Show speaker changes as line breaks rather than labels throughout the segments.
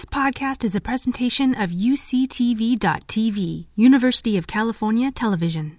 This podcast is a presentation of UCTV.tv, University of California Television.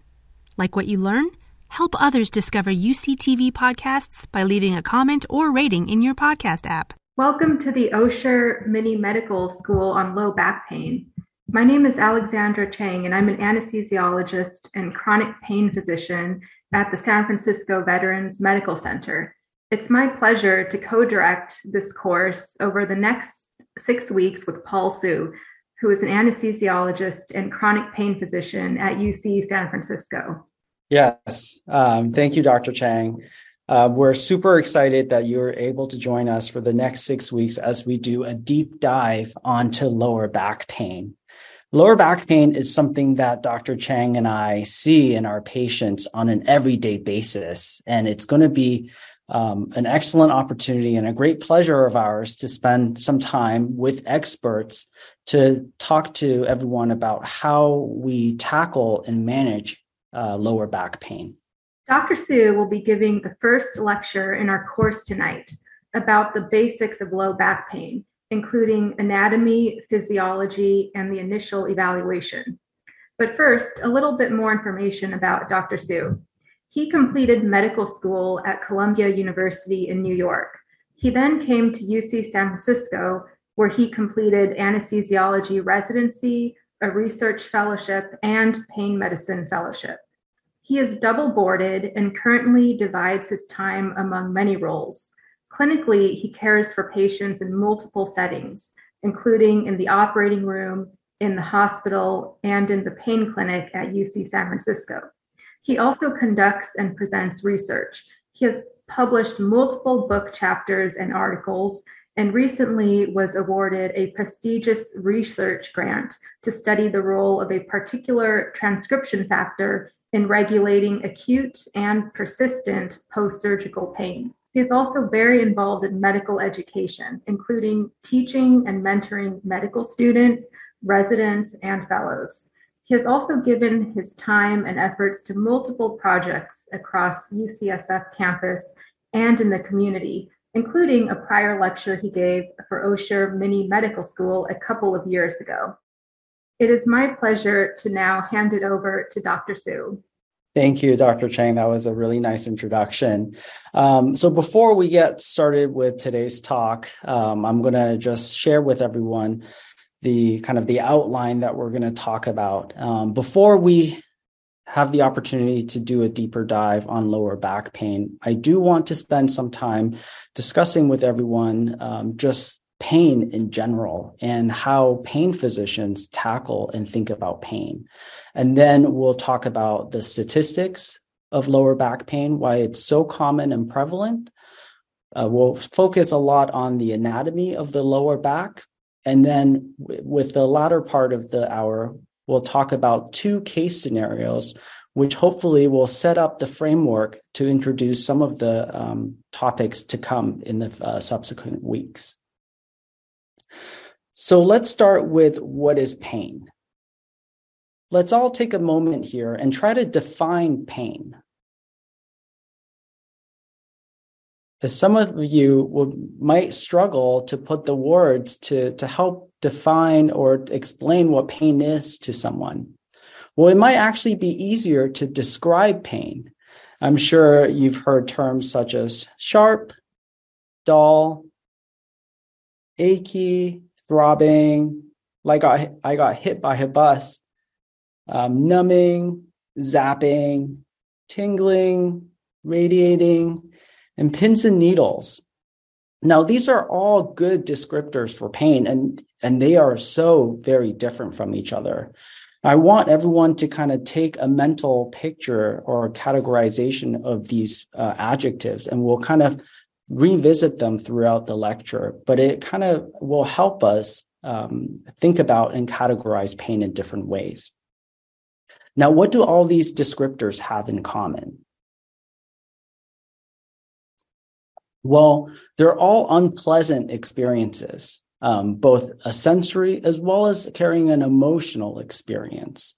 Like what you learn? Help others discover UCTV podcasts by leaving a comment or rating in your podcast app.
Welcome to the Osher Mini Medical School on Low Back Pain. My name is Alexandra Chang, and I'm an anesthesiologist and chronic pain physician at the San Francisco Veterans Medical Center. It's my pleasure to co direct this course over the next six weeks with Paul Su, who is an anesthesiologist and chronic pain physician at UC San Francisco.
Yes. Um, thank you, Dr. Chang. Uh, we're super excited that you're able to join us for the next six weeks as we do a deep dive onto lower back pain. Lower back pain is something that Dr. Chang and I see in our patients on an everyday basis. And it's going to be um, an excellent opportunity and a great pleasure of ours to spend some time with experts to talk to everyone about how we tackle and manage uh, lower back pain.
Dr. Su will be giving the first lecture in our course tonight about the basics of low back pain, including anatomy, physiology, and the initial evaluation. But first, a little bit more information about Dr. Su. He completed medical school at Columbia University in New York. He then came to UC San Francisco, where he completed anesthesiology residency, a research fellowship, and pain medicine fellowship. He is double boarded and currently divides his time among many roles. Clinically, he cares for patients in multiple settings, including in the operating room, in the hospital, and in the pain clinic at UC San Francisco. He also conducts and presents research. He has published multiple book chapters and articles, and recently was awarded a prestigious research grant to study the role of a particular transcription factor in regulating acute and persistent post surgical pain. He is also very involved in medical education, including teaching and mentoring medical students, residents, and fellows. He has also given his time and efforts to multiple projects across UCSF campus and in the community, including a prior lecture he gave for Osher Mini Medical School a couple of years ago. It is my pleasure to now hand it over to Dr. Su.
Thank you, Dr. Chang. That was a really nice introduction. Um, so, before we get started with today's talk, um, I'm going to just share with everyone the kind of the outline that we're going to talk about. Um, before we have the opportunity to do a deeper dive on lower back pain, I do want to spend some time discussing with everyone um, just pain in general and how pain physicians tackle and think about pain. And then we'll talk about the statistics of lower back pain, why it's so common and prevalent. Uh, we'll focus a lot on the anatomy of the lower back and then with the latter part of the hour, we'll talk about two case scenarios, which hopefully will set up the framework to introduce some of the um, topics to come in the uh, subsequent weeks. So let's start with what is pain. Let's all take a moment here and try to define pain. As some of you will, might struggle to put the words to, to help define or explain what pain is to someone. Well, it might actually be easier to describe pain. I'm sure you've heard terms such as sharp, dull, achy, throbbing, like I, I got hit by a bus, um, numbing, zapping, tingling, radiating, and pins and needles. Now, these are all good descriptors for pain, and, and they are so very different from each other. I want everyone to kind of take a mental picture or categorization of these uh, adjectives, and we'll kind of revisit them throughout the lecture. But it kind of will help us um, think about and categorize pain in different ways. Now, what do all these descriptors have in common? Well, they're all unpleasant experiences, um, both a sensory as well as carrying an emotional experience.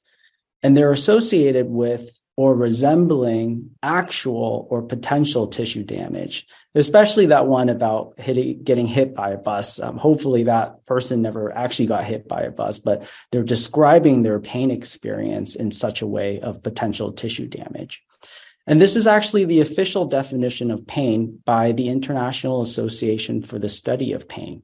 And they're associated with or resembling actual or potential tissue damage, especially that one about hitting, getting hit by a bus. Um, hopefully, that person never actually got hit by a bus, but they're describing their pain experience in such a way of potential tissue damage. And this is actually the official definition of pain by the International Association for the Study of Pain.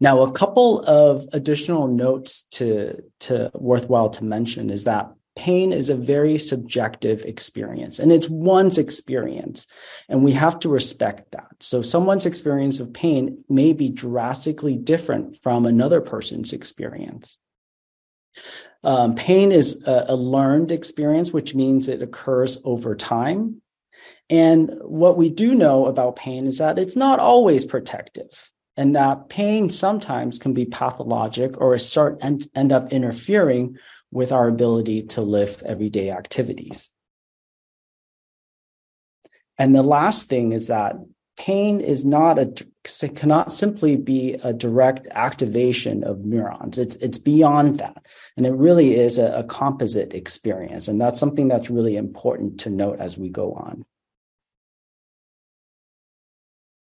Now, a couple of additional notes to, to worthwhile to mention is that pain is a very subjective experience and it's one's experience and we have to respect that so someone's experience of pain may be drastically different from another person's experience um, pain is a, a learned experience which means it occurs over time and what we do know about pain is that it's not always protective and that pain sometimes can be pathologic or start end, end up interfering with our ability to live everyday activities. And the last thing is that pain is not a cannot simply be a direct activation of neurons. It's it's beyond that, and it really is a, a composite experience, and that's something that's really important to note as we go on.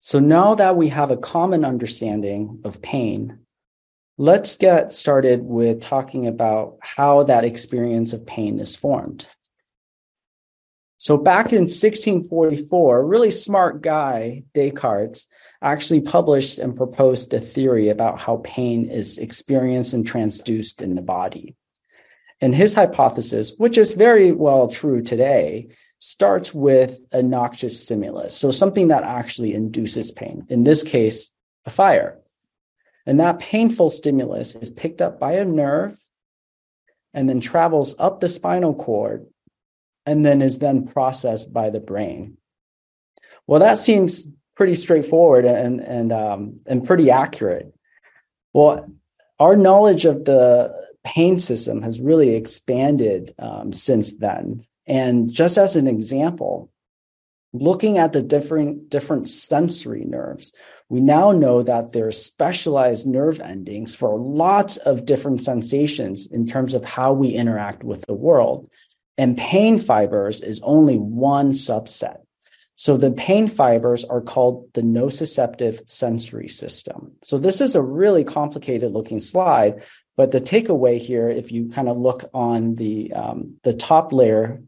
So now that we have a common understanding of pain, Let's get started with talking about how that experience of pain is formed. So, back in 1644, a really smart guy, Descartes, actually published and proposed a theory about how pain is experienced and transduced in the body. And his hypothesis, which is very well true today, starts with a noxious stimulus. So, something that actually induces pain, in this case, a fire. And that painful stimulus is picked up by a nerve and then travels up the spinal cord and then is then processed by the brain. Well, that seems pretty straightforward and, and, um, and pretty accurate. Well, our knowledge of the pain system has really expanded um, since then. And just as an example, looking at the different different sensory nerves we now know that there are specialized nerve endings for lots of different sensations in terms of how we interact with the world and pain fibers is only one subset so the pain fibers are called the nociceptive sensory system. So this is a really complicated looking slide but the takeaway here if you kind of look on the um, the top layer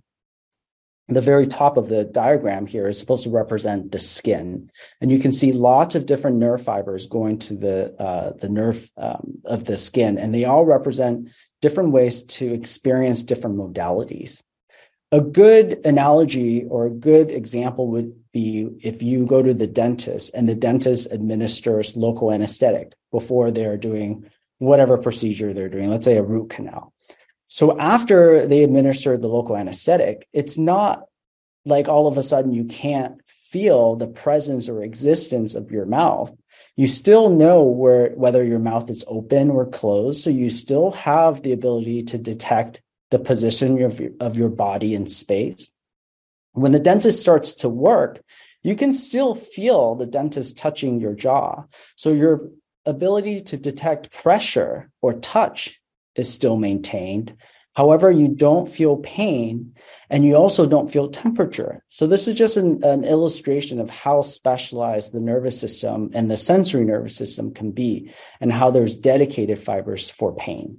the very top of the diagram here is supposed to represent the skin. And you can see lots of different nerve fibers going to the uh, the nerve um, of the skin. And they all represent different ways to experience different modalities a good analogy or a good example would be if you go to the dentist and the dentist administers local anesthetic before they're doing whatever procedure they're doing let's say a root canal so after they administer the local anesthetic, it's not like all of a sudden you can't feel the presence or existence of your mouth. You still know where whether your mouth is open or closed, so you still have the ability to detect the position of your, of your body in space. When the dentist starts to work, you can still feel the dentist touching your jaw. So your ability to detect pressure or touch is still maintained. However, you don't feel pain and you also don't feel temperature. So, this is just an, an, illustration of how specialized the nervous system and the sensory nervous system can be, and how there's dedicated fibers for pain.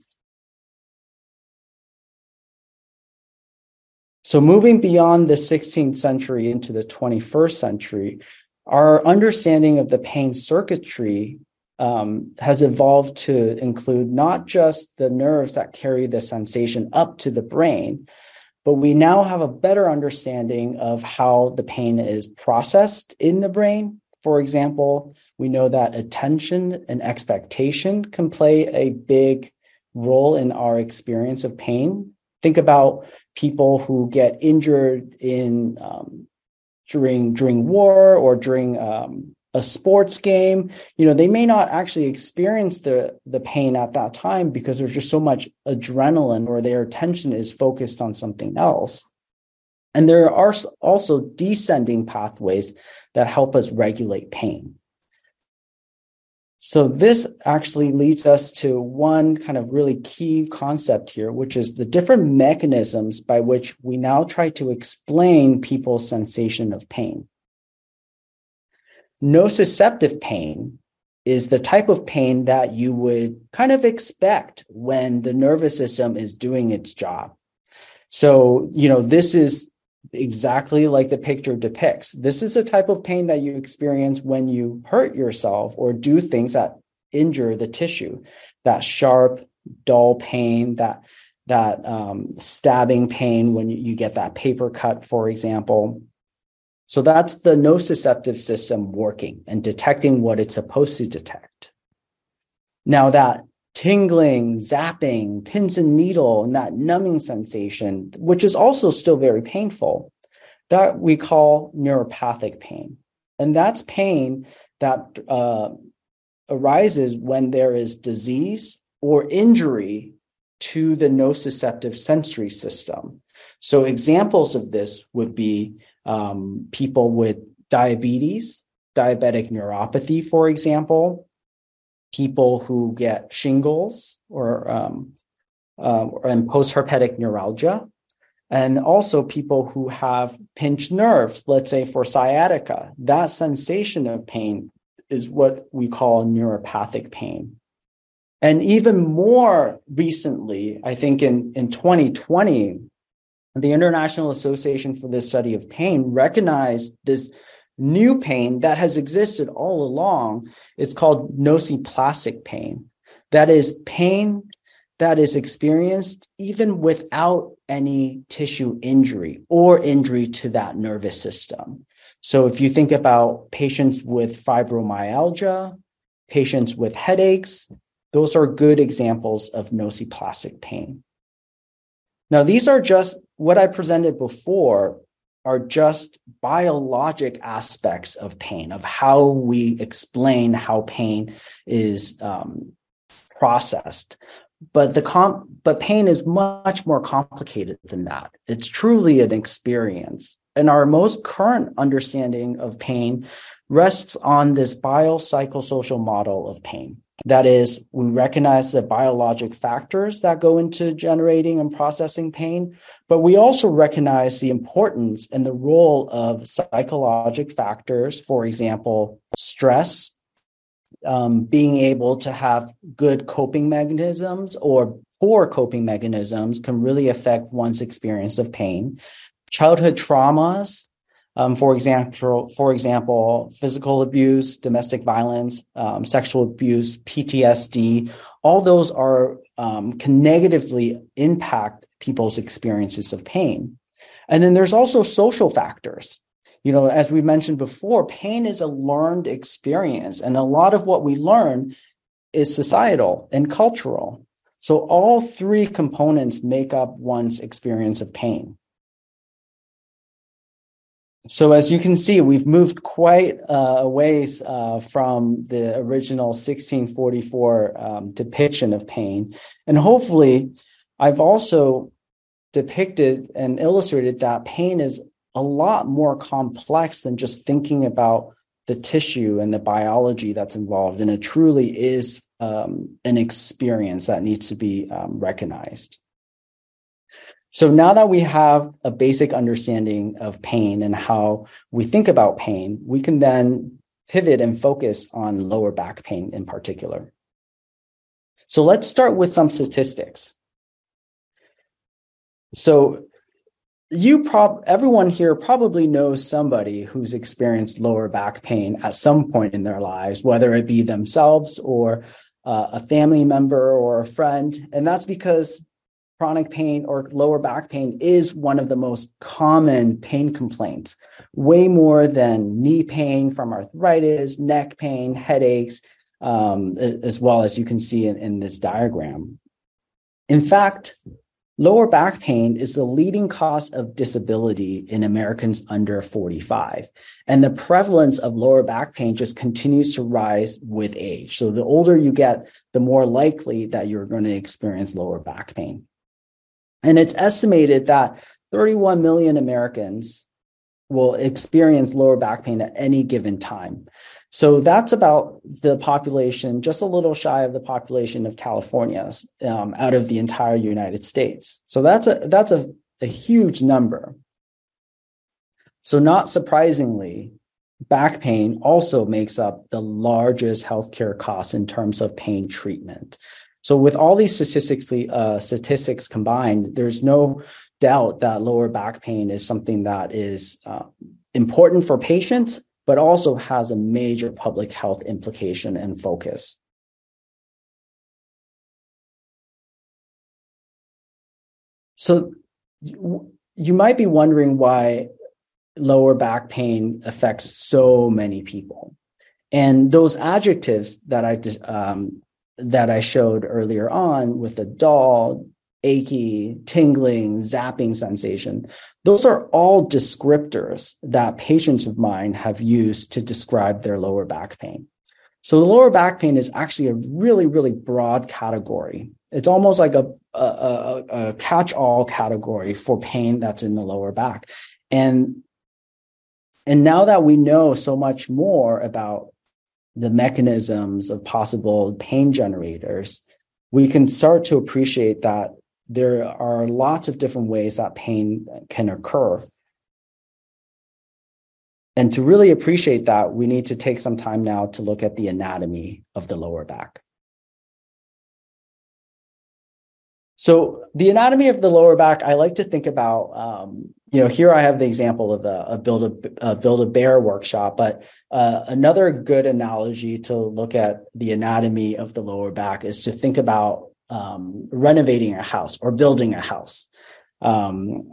So, moving beyond the 16th century into the 21st century, our understanding of the pain circuitry um, has evolved to include not just the nerves that carry the sensation up to the brain, but we now have a better understanding of how the pain is processed in the brain. For example, we know that attention and expectation can play a big role in our experience of pain. Think about people who get injured in um, during during war or during um, a sports game. You know they may not actually experience the the pain at that time because there's just so much adrenaline or their attention is focused on something else. And there are also descending pathways that help us regulate pain So this actually leads us to one kind of really key concept here, which is the different mechanisms by which we now try to explain people's sensation of pain. Nociceptive pain is the type of pain that you would kind of expect when the nervous system is doing its job. So, you know, this is exactly like the picture depicts. This is a type of pain that you experience when you hurt yourself or do things that injure the tissue. That sharp, dull pain, that that um, stabbing pain when you, get that paper cut, for example. So that's the nociceptive system working and detecting what it's supposed to detect. Now that tingling, zapping, pins and needle, and that numbing sensation, which is also still very painful, that we call neuropathic pain. And that's pain that uh, arises when there is disease or injury to the nociceptive sensory system. So examples of this would be um, people with diabetes, diabetic neuropathy, for example, people who get shingles or um, uh, and postherpetic neuralgia, and also people who have pinched nerves, let's say for sciatica. That sensation of pain is what we call neuropathic pain. And even more recently, I think in, in 2020, the International Association for the Study of Pain recognized this new pain that has existed all along. It's called nociplastic pain. That is pain that is experienced even without any tissue injury or injury to that nervous system. So if you think about patients with fibromyalgia, patients with headaches, those are good examples of nociplastic pain. Now, these are just what I presented before are just biologic aspects of pain, of how we explain how pain is um, processed. But the comp- but pain is much more complicated than that. It's truly an experience. And our most current understanding of pain rests on this biopsychosocial model of pain. That is, we recognize the biologic factors that go into generating and processing pain, but we also recognize the importance and the role of psychologic factors, for example, stress, um, being able to have good coping mechanisms or poor coping mechanisms can really affect one's experience of pain. Childhood traumas, um, for example, for example, physical abuse, domestic violence, um, sexual abuse, PTSD, all those are um, can negatively impact people's experiences of pain. And then there's also social factors. You know, as we mentioned before, pain is a learned experience, and a lot of what we learn is societal and cultural. So all three components make up one's experience of pain. So as you can see, we've moved quite uh, a ways uh, from the original 1644 um, depiction of pain. And hopefully, I've also depicted and illustrated that pain is a lot more complex than just thinking about the tissue and the biology that's involved. And it truly is um, an experience that needs to be um, recognized. So now that we have a basic understanding of pain and how we think about pain, we can then pivot and focus on lower back pain in particular. So let's start with some statistics. So you prob everyone here probably knows somebody who's experienced lower back pain at some point in their lives, whether it be themselves or uh, a family member or a friend. And that's because chronic pain or lower back pain is one of the most common pain complaints, way more than knee pain from arthritis, neck pain, headaches, um, as well as you can see in, in this diagram. In fact, lower back pain is the leading cause of disability in Americans under 45. And the prevalence of lower back pain just continues to rise with age. So the older you get, the more likely that you're going to experience lower back pain. And it's estimated that 31 million Americans will experience lower back pain at any given time. So that's about the population, just a little shy of the population of California um, out of the entire United States. So that's a that's a, a huge number. So not surprisingly, back pain also makes up the largest healthcare costs in terms of pain treatment. So with all these statistics, uh, statistics combined, there's no doubt that lower back pain is something that is uh, important for patients, but also has a major public health implication and focus. So you might be wondering why lower back pain affects so many people. And those adjectives that I um, that I showed earlier on with the dull, achy, tingling, zapping sensation, those are all descriptors that patients of mine have used to describe their lower back pain. So the lower back pain is actually a really, really broad category. It's almost like a, a, a, a catch-all category for pain that's in the lower back. And, and now that we know so much more about the mechanisms of possible pain generators, we can start to appreciate that there are lots of different ways that pain can occur. And to really appreciate that, we need to take some time now to look at the anatomy of the lower back. So the anatomy of the lower back, I like to think about. Um, you know, here I have the example of a, a build a, a, build a bear workshop, but uh, another good analogy to look at the anatomy of the lower back is to think about um, renovating a house or building a house. Um,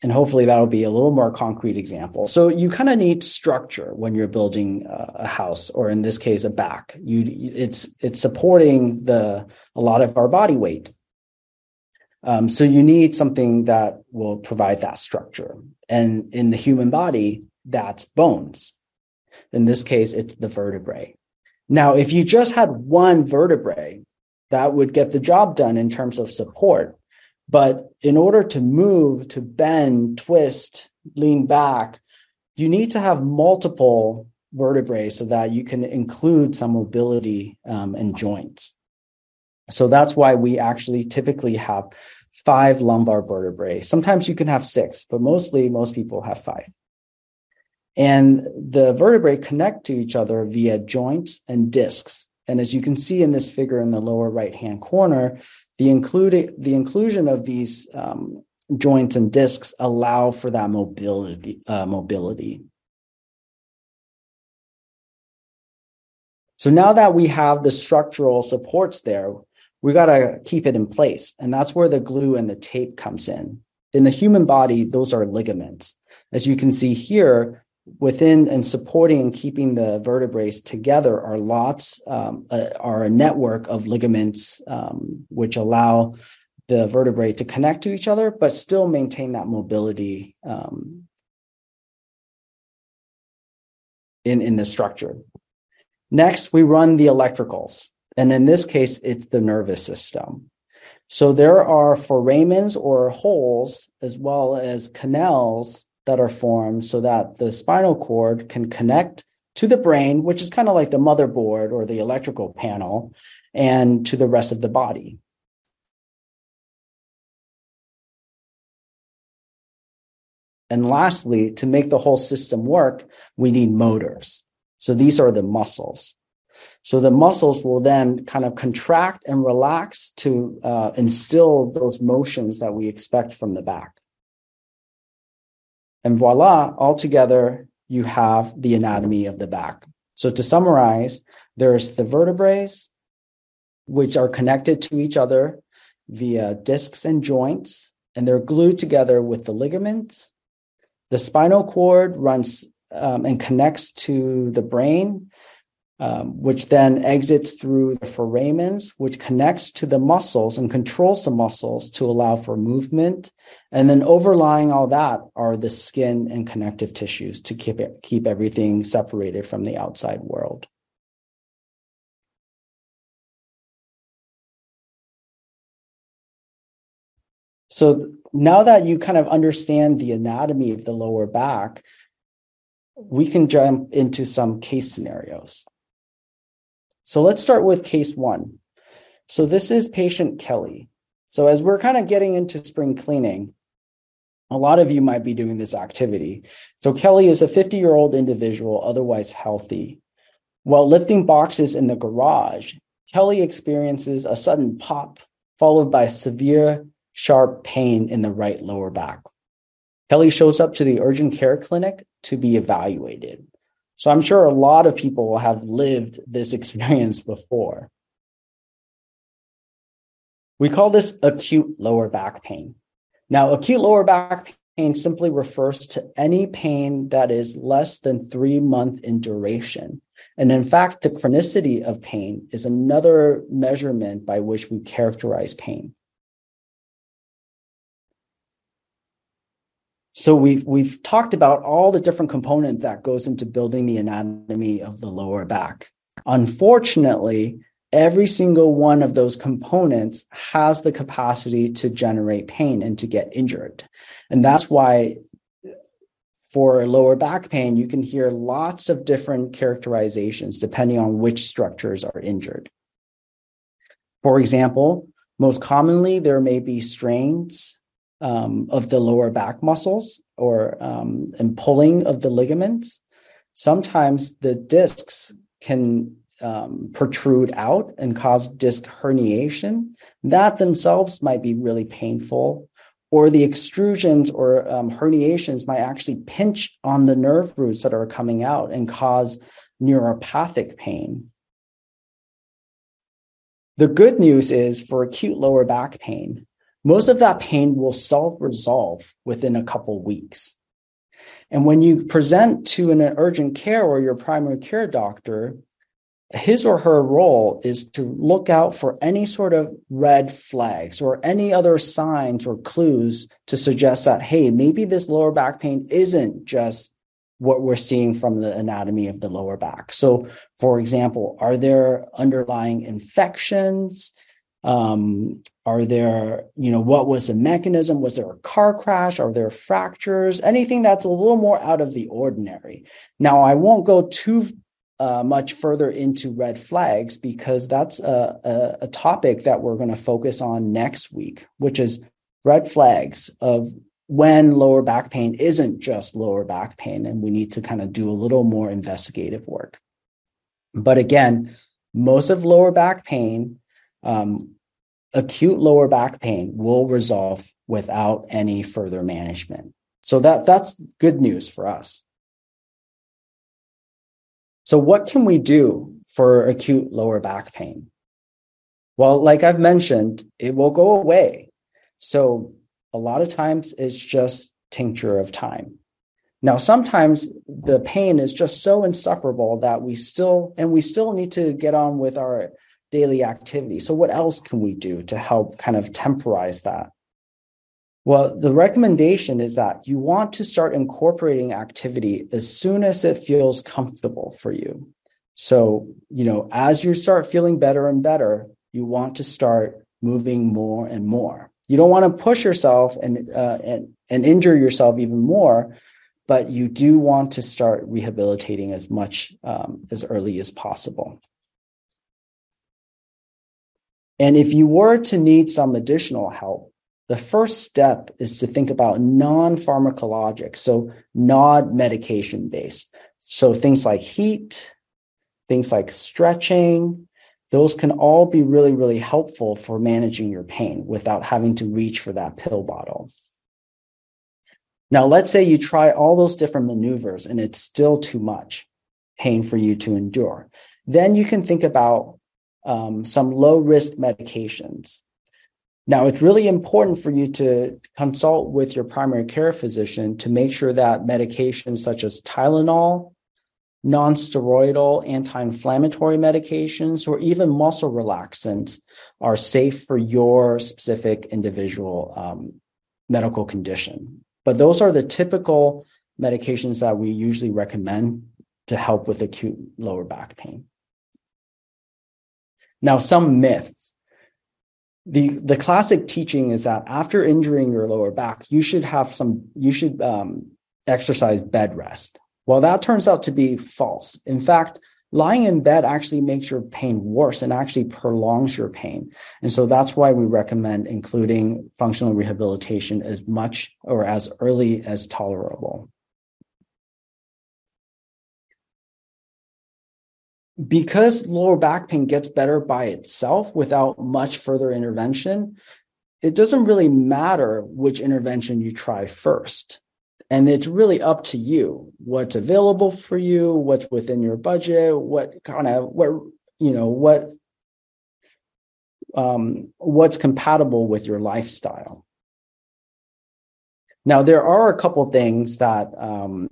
and hopefully that'll be a little more concrete example. So you kind of need structure when you're building a house, or in this case, a back. You it's it's supporting the a lot of our body weight. Um, so you need something that will provide that structure. And in the human body, that's bones. In this case, it's the vertebrae. Now, if you just had one vertebrae, that would get the job done in terms of support. But in order to move, to bend, twist, lean back, you need to have multiple vertebrae so that you can include some mobility um, in joints. So that's why we actually typically have five lumbar vertebrae. Sometimes you can have six, but mostly most people have five. And the vertebrae connect to each other via joints and discs. And as you can see in this figure in the lower right hand corner, the, including, the inclusion of these um, joints and discs allow for that mobility. Uh, mobility. So now that we have the structural supports there, we got to keep it in place. And that's where the glue and the tape comes in. In the human body, those are ligaments. As you can see here, within and supporting and keeping the vertebrae together are lots um, uh, are a network of ligaments um, which allow the vertebrae to connect to each other but still maintain that mobility um, in, in the structure next we run the electricals and in this case it's the nervous system so there are foramens or holes as well as canals that are formed so that the spinal cord can connect to the brain, which is kind of like the motherboard or the electrical panel, and to the rest of the body. And lastly, to make the whole system work, we need motors. So these are the muscles. So the muscles will then kind of contract and relax to uh, instill those motions that we expect from the back. And voila, altogether, you have the anatomy of the back. So to summarize, there's the vertebrae, which are connected to each other via discs and joints, and they're glued together with the ligaments. The spinal cord runs um, and connects to the brain um, which then exits through the foramens, which connects to the muscles and controls the muscles to allow for movement. And then overlying all that are the skin and connective tissues to keep it, keep everything separated from the outside world. So now that you kind of understand the anatomy of the lower back, we can jump into some case scenarios. So let's start with case one. So this is patient Kelly. So as we're kind of getting into spring cleaning, a lot of you might be doing this activity. So Kelly is a 50 year old individual, otherwise healthy. While lifting boxes in the garage, Kelly experiences a sudden pop, followed by severe, sharp pain in the right lower back. Kelly shows up to the urgent care clinic to be evaluated. So I'm sure a lot of people will have lived this experience before. We call this acute lower back pain. Now, acute lower back pain simply refers to any pain that is less than three months in duration. And in fact, the chronicity of pain is another measurement by which we characterize pain. So we've we've talked about all the different components that goes into building the anatomy of the lower back. Unfortunately, every single one of those components has the capacity to generate pain and to get injured. And that's why for lower back pain, you can hear lots of different characterizations depending on which structures are injured. For example, most commonly, there may be strains um, of the lower back muscles or um, and pulling of the ligaments. Sometimes the discs can um, protrude out and cause disc herniation. That themselves might be really painful. Or the extrusions or um, herniations might actually pinch on the nerve roots that are coming out and cause neuropathic pain. The good news is for acute lower back pain, most of that pain will self resolve within a couple weeks. And when you present to an urgent care or your primary care doctor, his or her role is to look out for any sort of red flags or any other signs or clues to suggest that, hey, maybe this lower back pain isn't just what we're seeing from the anatomy of the lower back. So, for example, are there underlying infections? Um, are there, you know, what was the mechanism? Was there a car crash? Are there fractures? Anything that's a little more out of the ordinary. Now, I won't go too uh, much further into red flags because that's a, a, a topic that we're going to focus on next week, which is red flags of when lower back pain isn't just lower back pain and we need to kind of do a little more investigative work. But again, most of lower back pain um, acute lower back pain will resolve without any further management. So that that's good news for us. So what can we do for acute lower back pain? Well, like I've mentioned, it will go away. So a lot of times it's just tincture of time. Now, sometimes the pain is just so insufferable that we still, and we still need to get on with our daily activity. So, what else can we do to help kind of temporize that? Well, the recommendation is that you want to start incorporating activity as soon as it feels comfortable for you. So, you know, as you start feeling better and better, you want to start moving more and more. You don't want to push yourself and uh, and and injure yourself even more, but you do want to start rehabilitating as much um, as early as possible. And if you were to need some additional help, the first step is to think about non pharmacologic, so non medication based. So things like heat, things like stretching, those can all be really, really helpful for managing your pain without having to reach for that pill bottle. Now, let's say you try all those different maneuvers and it's still too much pain for you to endure. Then you can think about um, some low risk medications. Now, it's really important for you to consult with your primary care physician to make sure that medications such as Tylenol, nonsteroidal anti-inflammatory medications, or even muscle relaxants are safe for your specific individual um, medical condition. But those are the typical medications that we usually recommend to help with acute lower back pain. Now, some myths. The, the classic teaching is that after injuring your lower back, you should have some, you should um, exercise bed rest. Well, that turns out to be false. In fact, lying in bed actually makes your pain worse and actually prolongs your pain. And so that's why we recommend including functional rehabilitation as much or as early as tolerable. Because lower back pain gets better by itself without much further intervention, it doesn't really matter which intervention you try first. And it's really up to you what's available for you what's within your budget what kind of what you know what um, what's compatible with your lifestyle. Now there are a couple things that um,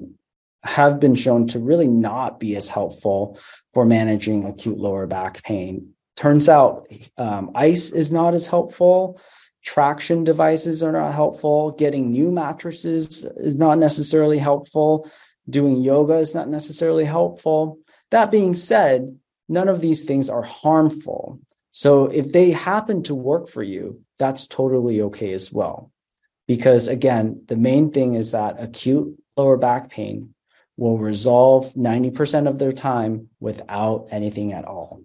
have been shown to really not be as helpful for managing acute lower back pain. Turns out um, ice is not as helpful. Traction devices are not helpful. Getting new mattresses is not necessarily helpful. Doing yoga is not necessarily helpful. That being said none of these things are harmful. So if they happen to work for you that's totally okay as well. Because again the main thing is that acute lower back pain will resolve 90% of their time without anything at all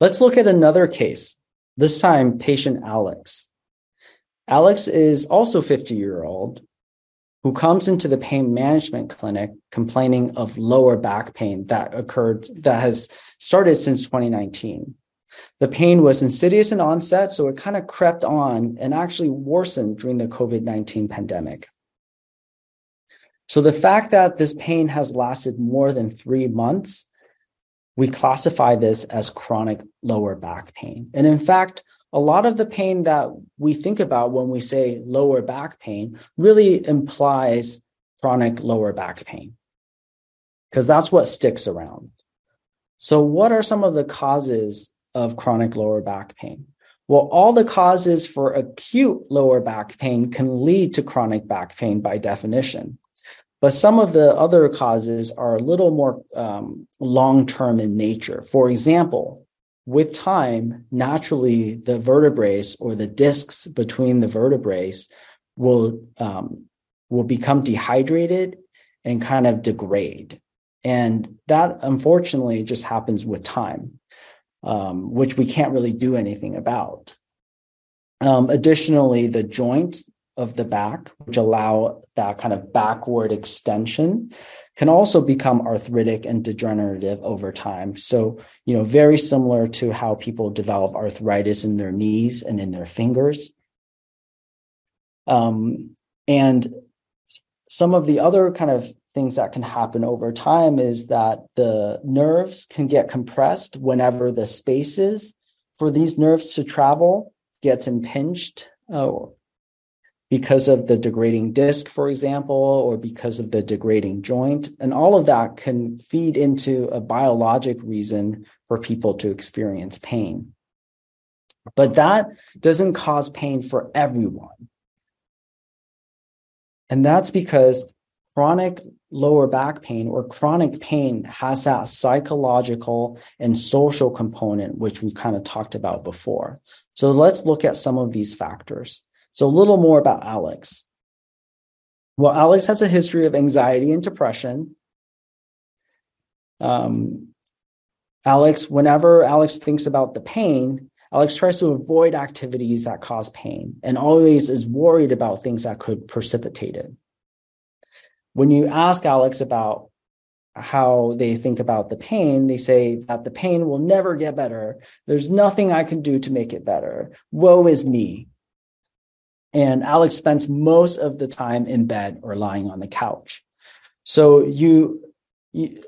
Let's look at another case, this time patient Alex. Alex is also 50 year old who comes into the pain management clinic complaining of lower back pain that occurred that has started since 2019. The pain was insidious in onset, so it kind of crept on and actually worsened during the COVID 19 pandemic. So the fact that this pain has lasted more than three months we classify this as chronic lower back pain. And in fact, a lot of the pain that we think about when we say lower back pain really implies chronic lower back pain because that's what sticks around. So, what are some of the causes of chronic lower back pain? Well, all the causes for acute lower back pain can lead to chronic back pain by definition. But some of the other causes are a little more um, long term in nature. For example, with time, naturally, the vertebrae or the discs between the vertebrae will um, will become dehydrated and kind of degrade, and that unfortunately just happens with time, um, which we can't really do anything about. Um, additionally, the joints of the back, which allow that kind of backward extension, can also become arthritic and degenerative over time. So, you know, very similar to how people develop arthritis in their knees and in their fingers. Um, and some of the other kind of things that can happen over time is that the nerves can get compressed whenever the spaces for these nerves to travel gets impinged uh, because of the degrading disc, for example, or because of the degrading joint. And all of that can feed into a biologic reason for people to experience pain. But that doesn't cause pain for everyone. And that's because chronic lower back pain or chronic pain has that psychological and social component, which we kind of talked about before. So let's look at some of these factors. So, a little more about Alex. Well, Alex has a history of anxiety and depression. Um, Alex, whenever Alex thinks about the pain, Alex tries to avoid activities that cause pain and always is worried about things that could precipitate it. When you ask Alex about how they think about the pain, they say that the pain will never get better. There's nothing I can do to make it better. Woe is me. And Alex spends most of the time in bed or lying on the couch. So you, you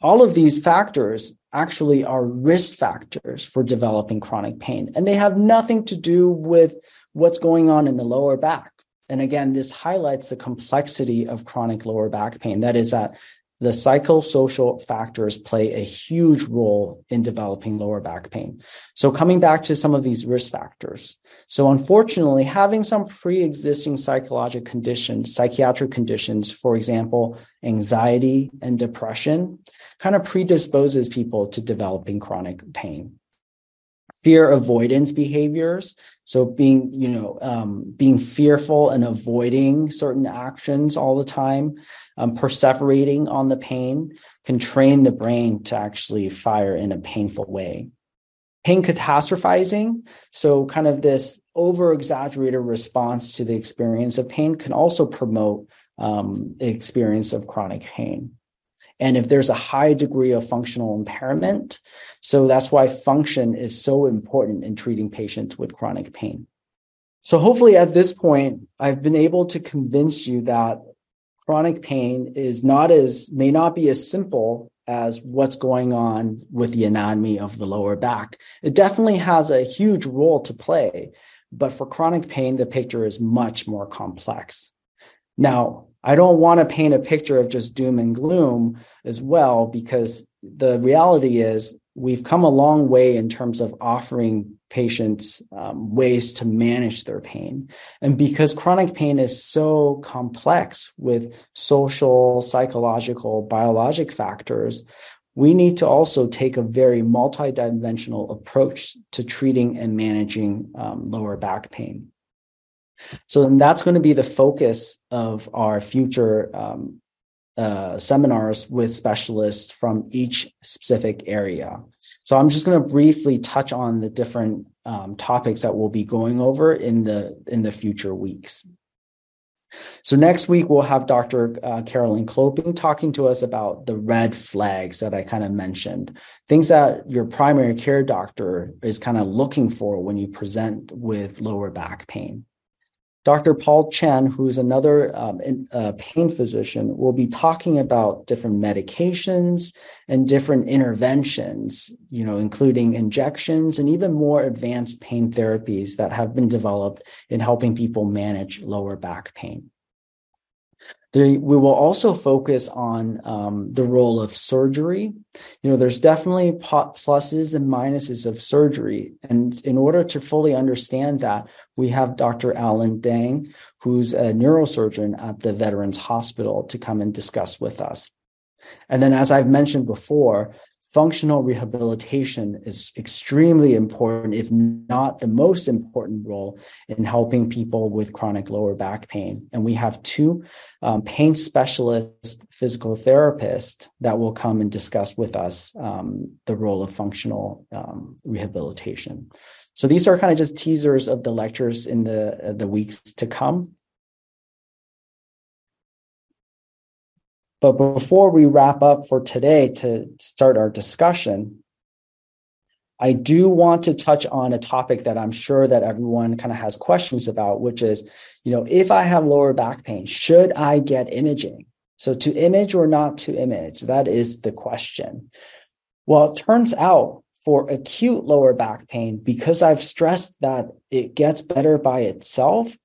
all of these factors actually are risk factors for developing chronic pain, and they have nothing to do with what's going on in the lower back. And again, this highlights the complexity of chronic lower back pain. That is that the psychosocial factors play a huge role in developing lower back pain. So, coming back to some of these risk factors. So, unfortunately, having some pre existing psychological conditions, psychiatric conditions, for example, anxiety and depression, kind of predisposes people to developing chronic pain. Fear avoidance behaviors. So being you know um, being fearful and avoiding certain actions all the time um, perseverating on the pain can train the brain to actually fire in a painful way. Pain catastrophizing so kind of this over exaggerated response to the experience of pain can also promote um, experience of chronic pain and if there's a high degree of functional impairment. So that's why function is so important in treating patients with chronic pain. So hopefully at this point, I've been able to convince you that chronic pain is not as, may not be as simple as what's going on with the anatomy of the lower back. It definitely has a huge role to play, but for chronic pain, the picture is much more complex. Now, I don't want to paint a picture of just doom and gloom as well, because the reality is we've come a long way in terms of offering patients um, ways to manage their pain. And because chronic pain is so complex with social, psychological, biologic factors, we need to also take a very multidimensional approach to treating and managing um, lower back pain. So then that's going to be the focus of our future um, uh, seminars with specialists from each specific area. So I'm just going to briefly touch on the different um, topics that we'll be going over in the in the future weeks. So next week we'll have Dr. Uh, Carolyn Cloping talking to us about the red flags that I kind of mentioned, things that your primary care doctor is kind of looking for when you present with lower back pain. Dr. Paul Chen, who's another um, in, uh, pain physician, will be talking about different medications and different interventions, you know, including injections and even more advanced pain therapies that have been developed in helping people manage lower back pain we will also focus on um, the role of surgery. You know, there's definitely pluses and minuses of surgery. And in order to fully understand that, we have Dr. Alan Dang, who's a neurosurgeon at the Veterans Hospital, to come and discuss with us. And then, as I've mentioned before, functional rehabilitation is extremely important, if not the most important role in helping people with chronic lower back pain. And we have two um, pain specialist physical therapists that will come and discuss with us um, the role of functional um, rehabilitation. So these are kind of just teasers of the lectures in the uh, the weeks to come. But before we wrap up for today to start our discussion, I do want to touch on a topic that I'm sure that everyone kind of has questions about, which is, you know, if I have lower back pain, should I get imaging? So to image or not to image, that is the question. Well, it turns out for acute lower back pain, because I've stressed that it gets better by itself,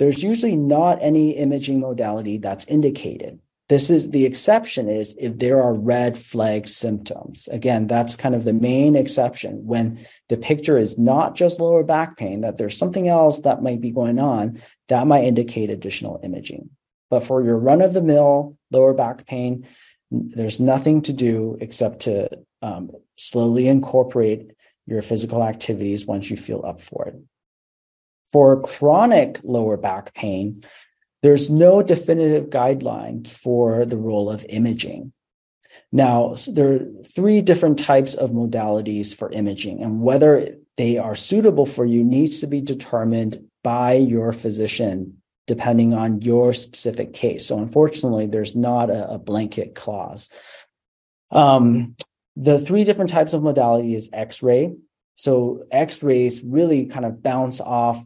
there's usually not any imaging modality that's indicated. This is the exception is if there are red flag symptoms. Again, that's kind of the main exception when the picture is not just lower back pain, that there's something else that might be going on that might indicate additional imaging. But for your run of the mill lower back pain, there's nothing to do except to um, slowly incorporate your physical activities once you feel up for it. For chronic lower back pain, there's no definitive guideline for the role of imaging. Now, there are three different types of modalities for imaging, and whether they are suitable for you needs to be determined by your physician depending on your specific case. So, unfortunately, there's not a, a blanket clause. Um, the three different types of modality is X ray. So, X rays really kind of bounce off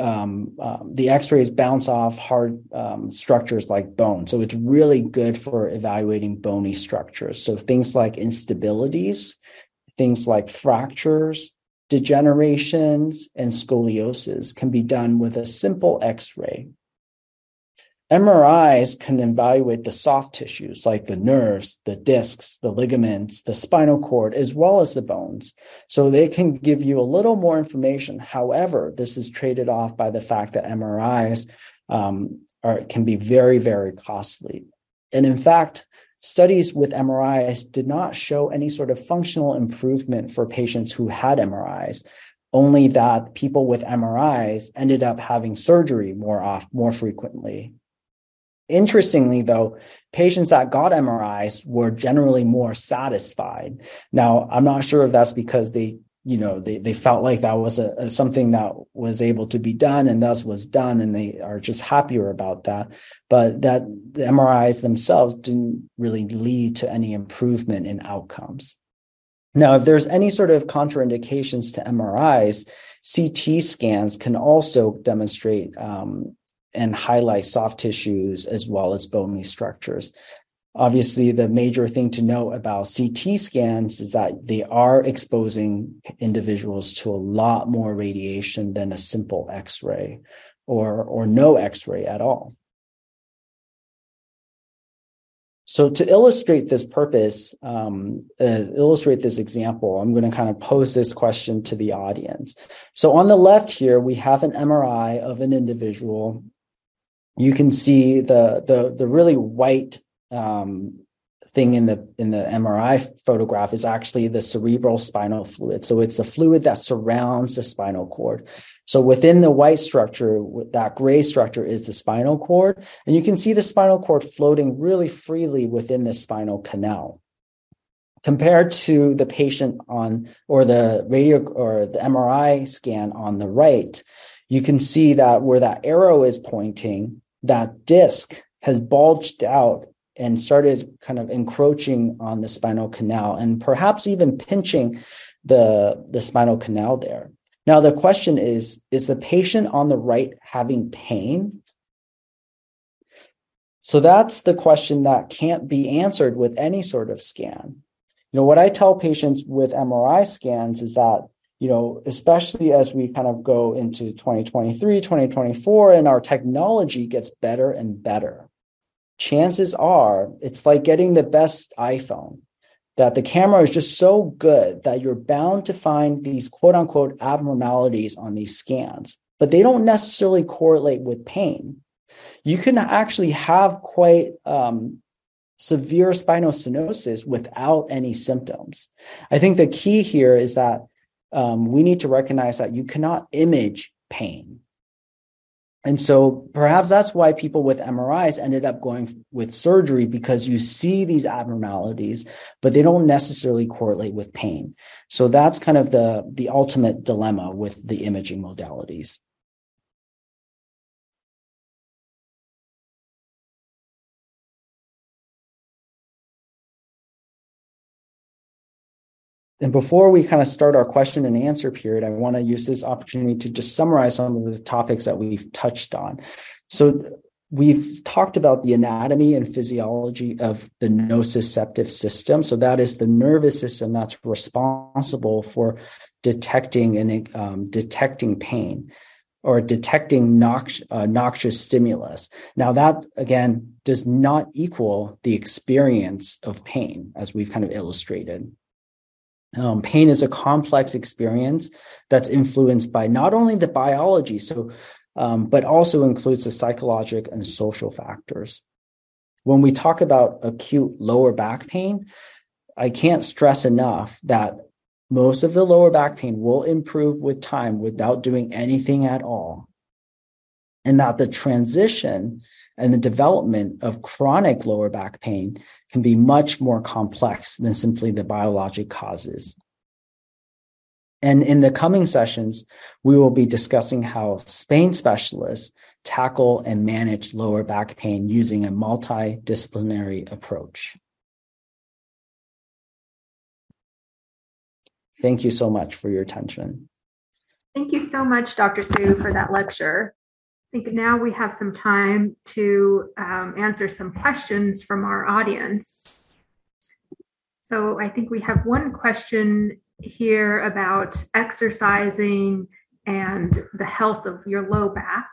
um, um, the x-rays bounce off hard um, structures like bone. So it's really good for evaluating bony structures. So things like instabilities things like fractures degenerations and scoliosis can be done with a simple x-ray MRIs can evaluate the soft tissues like the nerves, the discs, the ligaments, the spinal cord, as well as the bones. So they can give you a little more information. However, this is traded off by the fact that MRIs um, are, can be very, very costly. And in fact, studies with MRIs did not show any sort of functional improvement for patients who had MRIs, only that people with MRIs ended up having surgery more off more frequently. Interestingly, though, patients that got MRIs were generally more satisfied. Now, I'm not sure if that's because they you know they, they felt like that was a, a, something that was able to be done and thus was done and they are just happier about that but that the mris themselves didn't really lead to any improvement in outcomes now if there's any sort of contraindications to mris ct scans can also demonstrate um, and highlight soft tissues as well as bony structures Obviously, the major thing to know about CT scans is that they are exposing individuals to a lot more radiation than a simple X ray or, or no X ray at all. So, to illustrate this purpose, um, uh, illustrate this example, I'm going to kind of pose this question to the audience. So, on the left here, we have an MRI of an individual. You can see the, the, the really white um, thing in the in the MRI photograph is actually the cerebral spinal fluid. So it's the fluid that surrounds the spinal cord. So within the white structure, that gray structure is the spinal cord, and you can see the spinal cord floating really freely within the spinal canal. Compared to the patient on or the radio or the MRI scan on the right, you can see that where that arrow is pointing, that disc has bulged out and started kind of encroaching on the spinal canal and perhaps even pinching the, the spinal canal there. Now, the question is Is the patient on the right having pain? So that's the question that can't be answered with any sort of scan. You know, what I tell patients with MRI scans is that, you know, especially as we kind of go into 2023, 2024, and our technology gets better and better chances are it's like getting the best iPhone, that the camera is just so good that you're bound to find these quote unquote abnormalities on these scans, but they don't necessarily correlate with pain. You can actually have quite um, severe spinal stenosis without any symptoms. I think the key here is that um, we need to recognize that you cannot image pain. And so perhaps that's why people with MRIs ended up going with surgery because you see these abnormalities, but they don't necessarily correlate with pain. So that's kind of the, the ultimate dilemma with the imaging modalities. And before we kind of start our question and answer period, I want to use this opportunity to just summarize some of the topics that we've touched on. So, we've talked about the anatomy and physiology of the nociceptive system. So, that is the nervous system that's responsible for detecting and um, detecting pain or detecting uh, noxious stimulus. Now, that again does not equal the experience of pain, as we've kind of illustrated. Um, pain is a complex experience that's influenced by not only the biology, so um, but also includes the psychological and social factors. When we talk about acute lower back pain, I can't stress enough that most of the lower back pain will improve with time without doing anything at all. And that the transition and the development of chronic lower back pain can be much more complex than simply the biologic causes. And in the coming sessions, we will be discussing how pain specialists tackle and manage lower back pain using a multidisciplinary approach. Thank you so much for your attention.
Thank you so much, Dr. Su, for that lecture. I think now we have some time to um, answer some questions from our audience. So I think we have one question here about exercising and the health of your low back.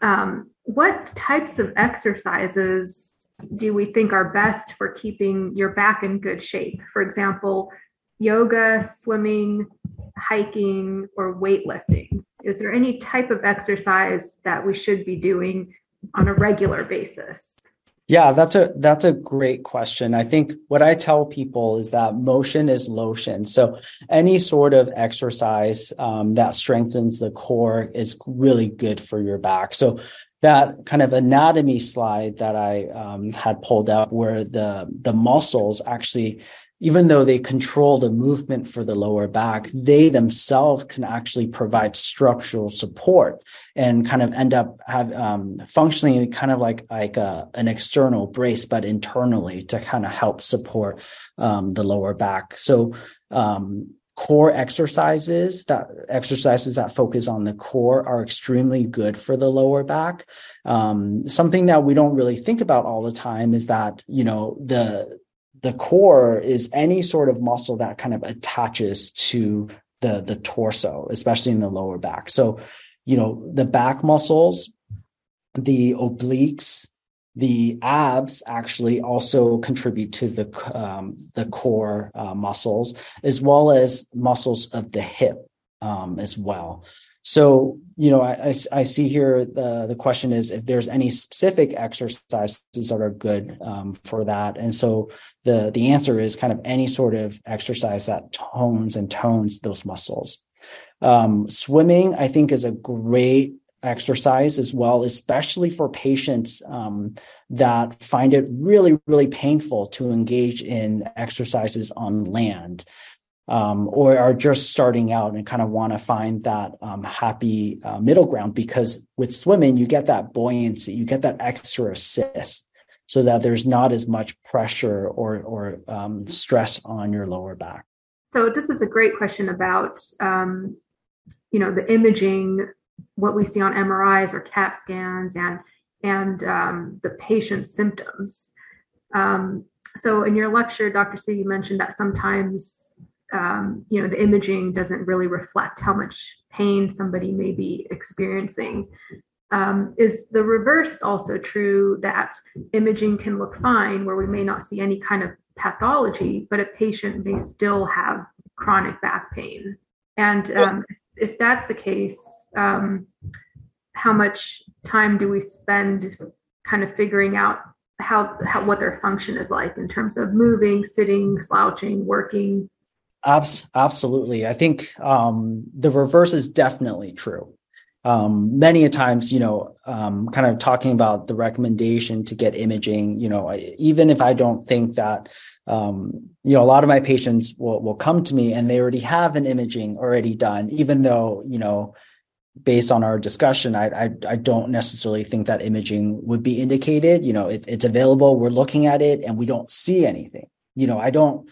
Um, what types of exercises do we think are best for keeping your back in good shape? For example, yoga, swimming, hiking, or weightlifting? Is there any type of exercise that we should be doing on a regular basis?
Yeah, that's a that's a great question. I think what I tell people is that motion is lotion. So any sort of exercise um, that strengthens the core is really good for your back. So that kind of anatomy slide that I um, had pulled up, where the the muscles actually even though they control the movement for the lower back, they themselves can actually provide structural support and kind of end up have um, functioning kind of like like a, an external brace, but internally to kind of help support um, the lower back. So um, core exercises that exercises that focus on the core are extremely good for the lower back um, something that we don't really think about all the time is that you know the the core is any sort of muscle that kind of attaches to the the torso, especially in the lower back. So, you know, the back muscles, the obliques, the abs actually also contribute to the um, the core uh, muscles as well as muscles of the hip um, as well. So, you know, I, I, I, see here the, the question is if there's any specific exercises that are good um, for that. And so the, the answer is kind of any sort of exercise that tones and tones those muscles. Um, swimming, I think, is a great exercise as well, especially for patients um, that find it really, really painful to engage in exercises on land um, or are just starting out and kind of want to find that um, happy uh, middle ground because with swimming you get that buoyancy you get that extra assist so that there's not as much pressure or or um, stress on your lower back.
So this is a great question about um, you know the imaging what we see on mris or cat scans and and um, the patient's symptoms. Um, so in your lecture dr c you mentioned that sometimes um, you know the imaging doesn't really reflect how much pain somebody may be experiencing. Um, is the reverse also true that imaging can look fine where we may not see any kind of pathology but a patient may still have chronic back pain? And um, if that's the case um, how much time do we spend kind of figuring out how, how what their function is like in terms of moving sitting slouching working
Abs- absolutely. I think um, the reverse is definitely true. Um, many a times, you know, um, kind of talking about the recommendation to get imaging, you know, even if I don't think that, um, you know, a lot of my patients will, will come to me and they already have an imaging already done, even though, you know, based on our discussion, I, I, I don't necessarily think that imaging would be indicated. You know, it, it's available. We're looking at it and we don't see anything. You know, I don't,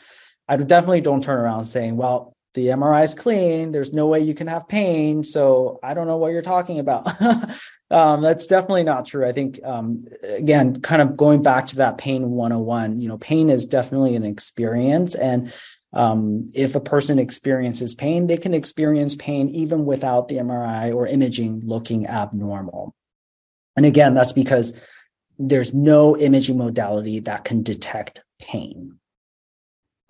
I definitely don't turn around saying, well, the MRI is clean. There's no way you can have pain. So I don't know what you're talking about. um, that's definitely not true. I think, um, again, kind of going back to that pain 101, you know, pain is definitely an experience. And um, if a person experiences pain, they can experience pain even without the MRI or imaging looking abnormal. And again, that's because there's no imaging modality that can detect pain.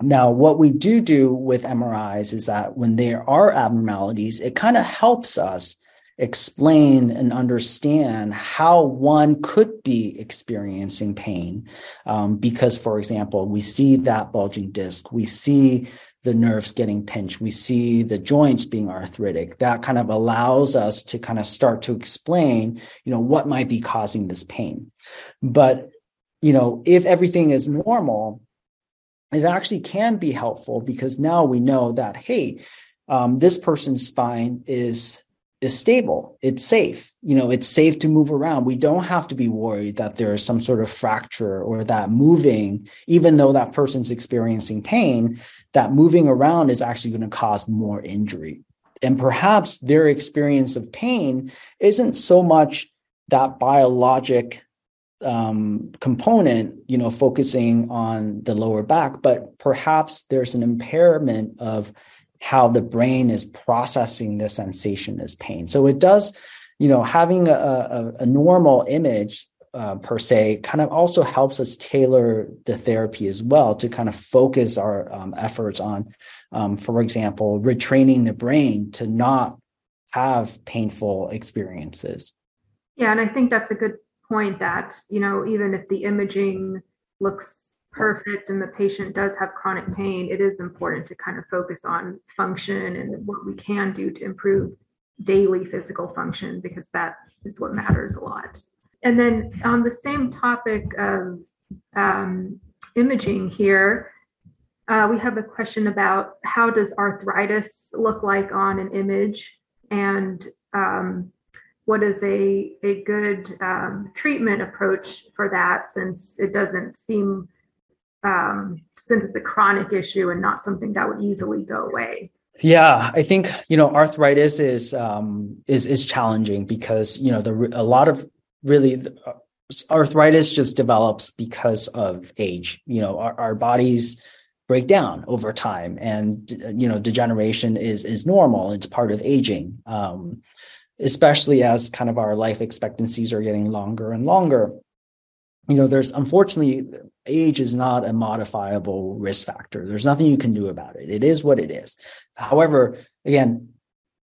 Now, what we do do with MRIs is that when there are abnormalities, it kind of helps us explain and understand how one could be experiencing pain. Um, because, for example, we see that bulging disc, we see the nerves getting pinched, we see the joints being arthritic. That kind of allows us to kind of start to explain, you know, what might be causing this pain. But, you know, if everything is normal, it actually can be helpful because now we know that hey um, this person's spine is is stable. It's safe. You know it's safe to move around. We don't have to be worried that there is some sort of fracture or that moving even though that person's experiencing pain that moving around is actually going to cause more injury. And perhaps their experience of pain isn't so much that biologic um, component, you know, focusing on the lower back, but perhaps there's an impairment of how the brain is processing the sensation as pain. So it does, you know, having a, a, a normal image uh, per se kind of also helps us tailor the therapy as well to kind of focus our um, efforts on, um, for example, retraining the brain to not have painful experiences.
Yeah, and I think that's a good point that you know even if the imaging looks perfect and the patient does have chronic pain it is important to kind of focus on function and what we can do to improve daily physical function because that is what matters a lot. And then on the same topic of um, imaging here uh, we have a question about how does arthritis look like on an image? And um, what is a, a good um, treatment approach for that since it doesn't seem um, since it's a chronic issue and not something that would easily go away?
Yeah i think you know arthritis is um is is challenging because you know the a lot of really uh, arthritis just develops because of age. You know our, our bodies break down over time and you know degeneration is is normal. It's part of aging. Um, especially as kind of our life expectancies are getting longer and longer. You know there's unfortunately age is not a modifiable risk factor. There's nothing you can do about it. It is what it is. However again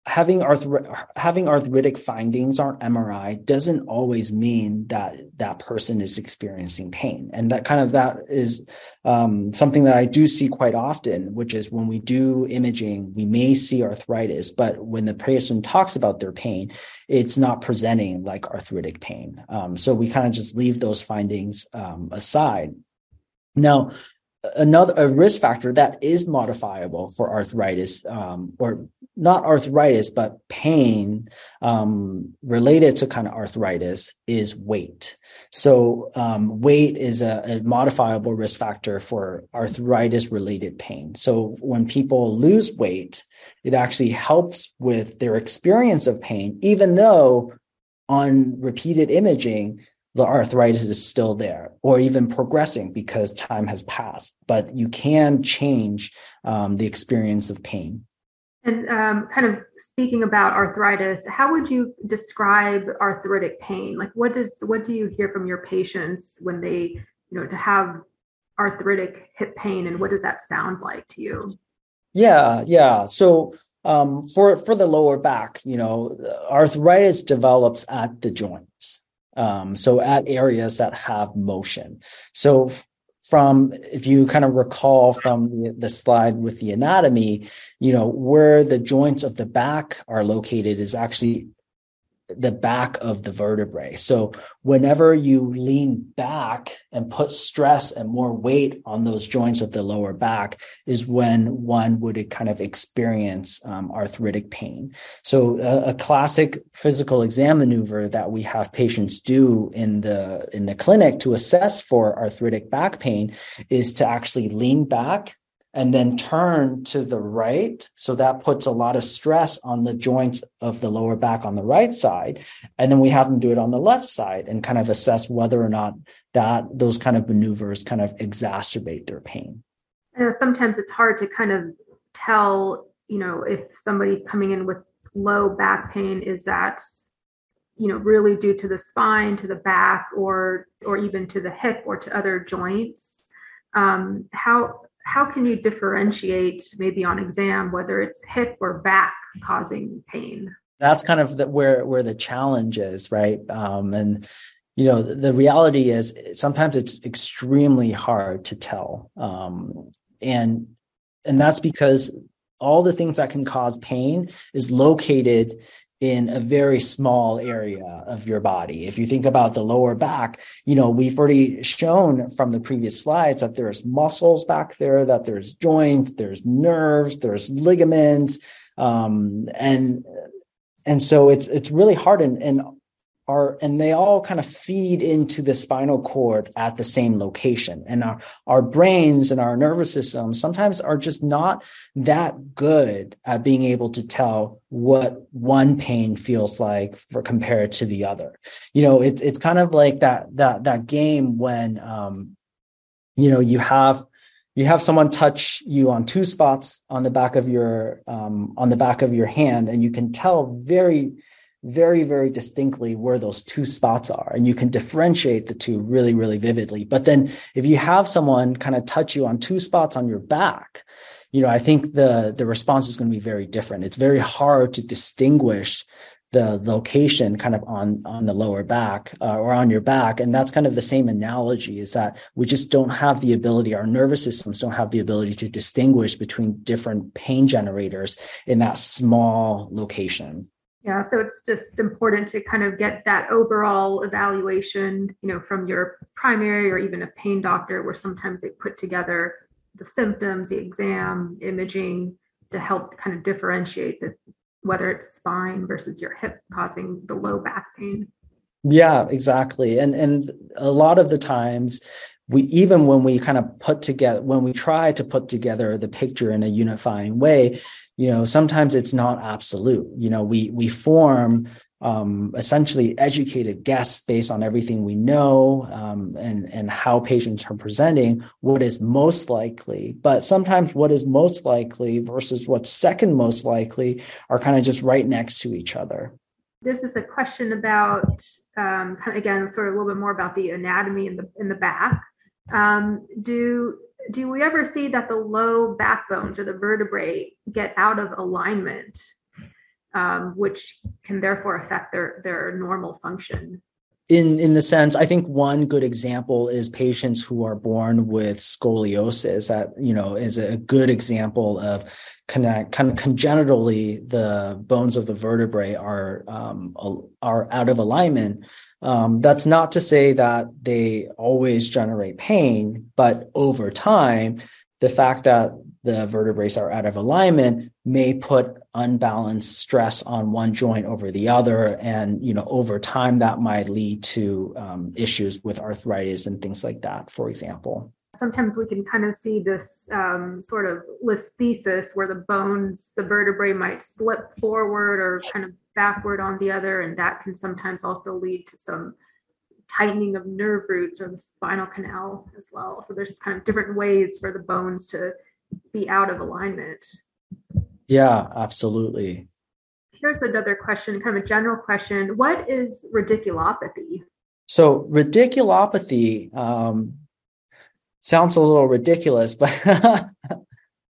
having arthri- having arthritic findings on MRI doesn't always mean that that person is experiencing pain, and that kind of that is um, something that I do see quite often, which is when we do imaging, we may see arthritis, but when the person talks about their pain, it's not presenting like arthritic pain. Um, so we kind of just leave those findings um, aside. Now, another a risk factor that is modifiable for arthritis um, or not arthritis but pain um, related to kind of arthritis is weight. So um, weight is a, a, modifiable risk factor for arthritis related pain. So when people lose weight it actually helps with their experience of pain even though on repeated imaging the arthritis is still there or even progressing because time has passed. But you can change um, the experience of pain
and um, kind of speaking about arthritis how would you describe arthritic pain? Like what does what do you hear from your patients when they you know to have arthritic hip pain and what does that sound like to you?
Yeah yeah. So um, for for the lower back you know arthritis develops at the joints um, so at areas that have motion. So from if you kind of recall from the, slide with the anatomy, you know, where the joints of the back are located is actually the back of the vertebrae. So whenever you lean back and put stress and more weight on those joints of the lower back is when one would kind of experience um, arthritic pain. So a, a, classic physical exam maneuver that we have patients do in the in the clinic to assess for arthritic back pain is to actually lean back and then turn to the right. So that puts a lot of stress on the joints of the lower back on the right side. And then we have them do it on the left side and kind of assess whether or not that those kind of maneuvers kind of exacerbate their pain.
Know sometimes it's hard to kind of tell, you know, if somebody's coming in with low back pain, is that you know really due to the spine to the back or or even to the hip or to other joints um, how how can you differentiate maybe on exam whether it's hip or back causing pain?
That's kind of the, where where the challenge is right? Um, and you know the, reality is sometimes it's extremely hard to tell. Um, and and that's because all the things that can cause pain is located in a very small area of your body. If you think about the lower back, you know, we've already shown from the previous slides that there's muscles back there, that there's joints, there's nerves, there's ligaments, um, and and so it's it's really hard and, and are and they all kind of feed into the spinal cord at the same location. And our, our brains and our nervous system sometimes are just not that good at being able to tell what one pain feels like for compared to the other. You know it, it's kind of like that that that game when um you know you have you have someone touch you on two spots on the back of your um, on the back of your hand and you can tell very very, very distinctly where those two spots are. And you can differentiate the two really, really vividly. But then if you have someone kind of touch you on two spots on your back, you know, I think the the response is going to be very different. It's very hard to distinguish the location kind of on on the lower back uh, or on your back and that's kind of the same analogy is that we just don't have the ability our nervous systems don't have the ability to distinguish between different pain generators in that small location
yeah so it's just important to kind of get that overall evaluation you know from your primary or even a pain doctor where sometimes they put together the symptoms the exam imaging to help kind of differentiate the whether it's spine versus your hip causing the low back pain.
Yeah, exactly. And and a lot of the times we even when we kind of put together when we try to put together the picture in a unifying way, you know, sometimes it's not absolute. You know, we we form um, essentially educated guess based on everything we know um, and and how patients are presenting what is most likely. But sometimes what is most likely versus what's second most likely are kind of just right next to each other.
This is a question about um, again sort of a little bit more about the anatomy in the in the back. Um, do do we ever see that the low backbones or the vertebrae get out of alignment um, which can therefore affect their their normal function?
In in the sense i think one good example is patients who are born with scoliosis. That you know is a good example of connect kind of congenitally the bones of the vertebrae are um, are out of alignment. Um, that's not to say that they always generate pain but over time the fact that the vertebrae are out of alignment may put unbalanced stress on one joint over the other and you know over time that might lead to um, issues with arthritis and things like that for example
sometimes we can kind of see this um, sort of listhesis where the bones the vertebrae might slip forward or kind of backward on the other and that can sometimes also lead to some tightening of nerve roots or the spinal canal as well so there's kind of different ways for the bones to be out of alignment.
Yeah, absolutely.
Here's another question, kind of a general question. What is radiculopathy?
So, radiculopathy um, sounds a little ridiculous, but uh,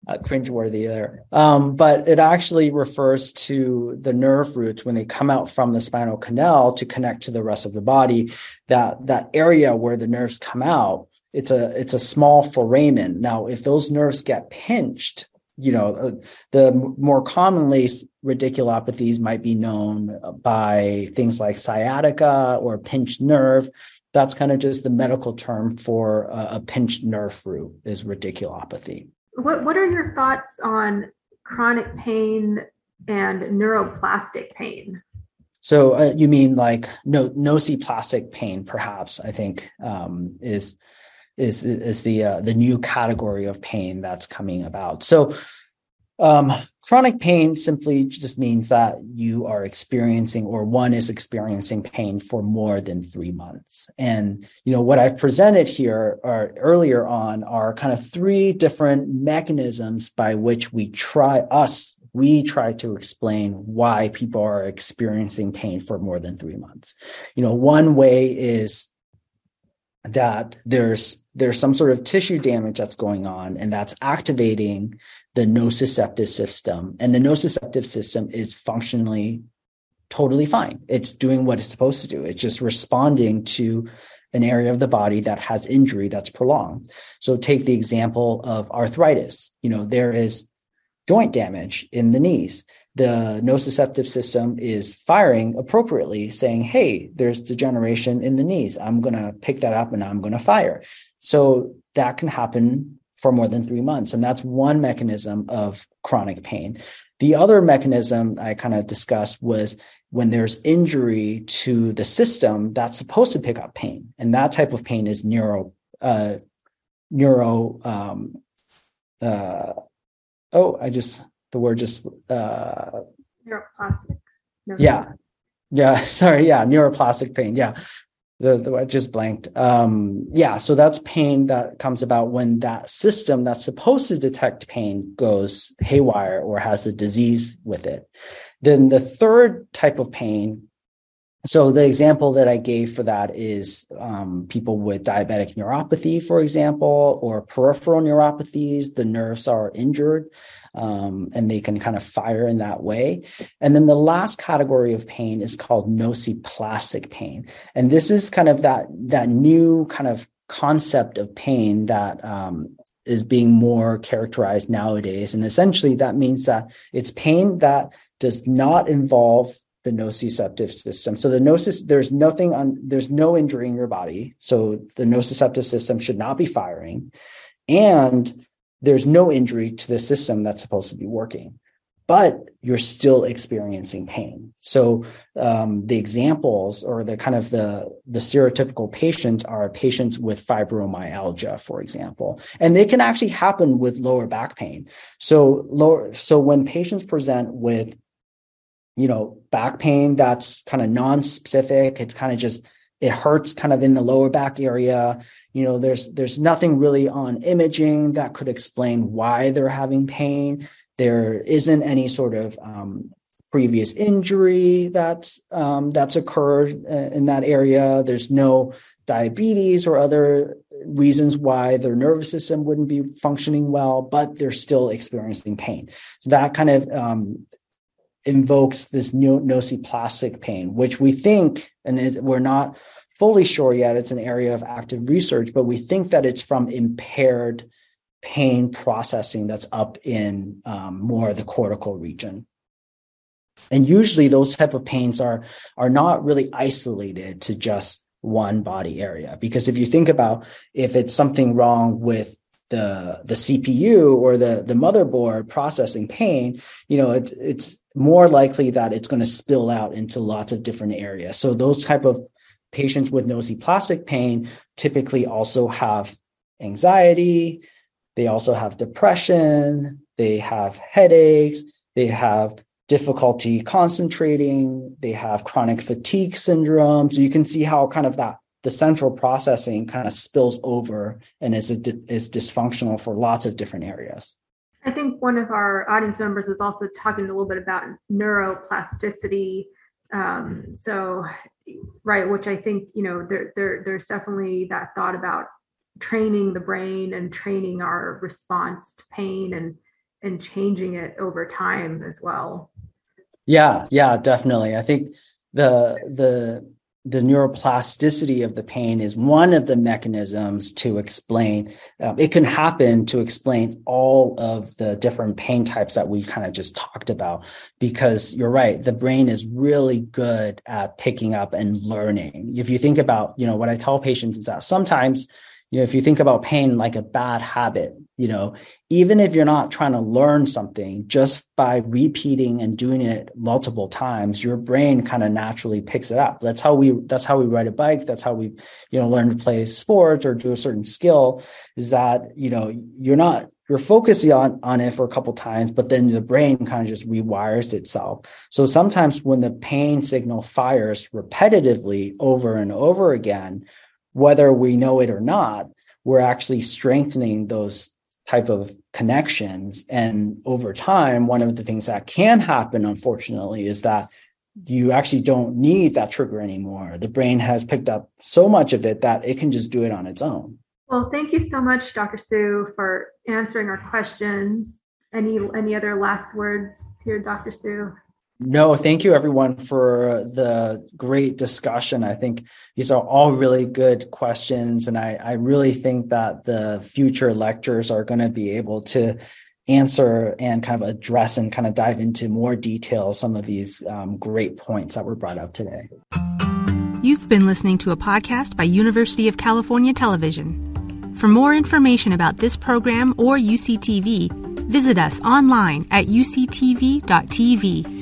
cringeworthy there. Um, but it actually refers to the nerve roots when they come out from the spinal canal to connect to the rest of the body. That that area where the nerves come out it's a it's a small foramen. Now, if those nerves get pinched, you know, uh, the more commonly radiculopathies might be known by things like sciatica or pinched nerve. That's kind of just the medical term for a, a pinched nerve root is radiculopathy.
What What are your thoughts on chronic pain and neuroplastic pain?
So uh, you mean like no nociplastic pain, perhaps? I think um, is is is the uh, the new category of pain that's coming about. So um, chronic pain simply just means that you are experiencing or one is experiencing pain for more than three months. And you know what I've presented here or earlier on are kind of three different mechanisms by which we try us we try to explain why people are experiencing pain for more than three months. You know, one way is that there's there's some sort of tissue damage that's going on and that's activating the nociceptive system. And the nociceptive system is functionally totally fine. It's doing what it's supposed to do. It's just responding to an area of the body that has injury that's prolonged. So take the example of arthritis. You know there is joint damage in the knees. The nociceptive system is firing appropriately, saying, Hey, there's degeneration in the knees. I'm going to pick that up and I'm going to fire. So that can happen for more than three months. And that's one mechanism of chronic pain. The other mechanism I kind of discussed was when there's injury to the system that's supposed to pick up pain. And that type of pain is neuro, uh, neuro, um, uh, oh, I just the word just uh
neuropathic.
No. Yeah. Yeah. Sorry. Yeah. Neuropathic pain. Yeah. The, the I just blanked. Um, yeah. So that's pain that comes about when that system that's supposed to detect pain goes haywire or has a disease with it. Then the third type of pain so the example that I gave for that is um, people with diabetic neuropathy, for example, or peripheral neuropathies. The nerves are injured, um, and they can kind of fire in that way. And then the last category of pain is called nociplastic pain, and this is kind of that that new kind of concept of pain that um, is being more characterized nowadays. And essentially, that means that it's pain that does not involve the nociceptive system. So the nocis, there's nothing on, there's no injury in your body. So the nociceptive system should not be firing. And there's no injury to the system that's supposed to be working but you're still experiencing pain. So um, the examples or the kind of the the stereotypical patients are patients with fibromyalgia, for example, and they can actually happen with lower back pain. So lower so when patients present with you know back pain that's kind of non-specific, it's kind of just it hurts kind of in the lower back area you know there's there's nothing really on imaging that could explain why they're having pain there isn't any sort of um, previous injury that's um, that's occurred uh, in that area. There's no diabetes or other reasons why their nervous system wouldn't be functioning well, but they're still experiencing pain. So that kind of um, invokes this nociplastic pain, which we think, and it, we're not fully sure yet, it's an area of active research, but we think that it's from impaired pain processing that's up in um, more the cortical region. And usually those type of pains are are not really isolated to just one body area because if you think about if it's something wrong with the the CPU or the the motherboard processing pain you know it's it's more likely that it's going to spill out into lots of different areas so those type of patients with nociplastic pain typically also have anxiety they also have depression, they have headaches, they have difficulty concentrating, they have chronic fatigue syndrome. So you can see how kind of that the central processing kind of spills over and is is dysfunctional for lots of different areas.
I think one of our audience members is also talking a little bit about neuroplasticity. Um, so, right, which I think you know there, there there's definitely that thought about training the brain and training our response to pain and and changing it over time as well
yeah yeah definitely i think the the the neuroplasticity of the pain is one of the mechanisms to explain um, it can happen to explain all of the different pain types that we kind of just talked about because you're right the brain is really good at picking up and learning. If you think about you know what i tell patients is that sometimes you know if you think about pain like a bad habit you know even if you're not trying to learn something just by repeating and doing it multiple times your brain kind of naturally picks it up. That's how we that's how we ride a bike. That's how we you know learn to play sports or do a certain skill is that you know you're not you're focusing on on it for a couple times but then the brain kind of just rewires itself. So sometimes when the pain signal fires repetitively over and over again whether we know it or not, we're actually strengthening those type of connections. And over time, one of the things that can happen, unfortunately, is that you actually don't need that trigger anymore. The brain has picked up so much of it that it can just do it on its own.
Well, thank you so much, Dr. Su, for answering our questions. Any any other last words here, Dr. Su?
No, thank you everyone for the great discussion. I think these are all really good questions. And I, I really think that the future lectures are going to be able to answer and kind of address and kind of dive into more detail some of these um, great points that were brought up today.
You've been listening to a podcast by University of California Television. For more information about this program or UCTV, visit us online at uctv.tv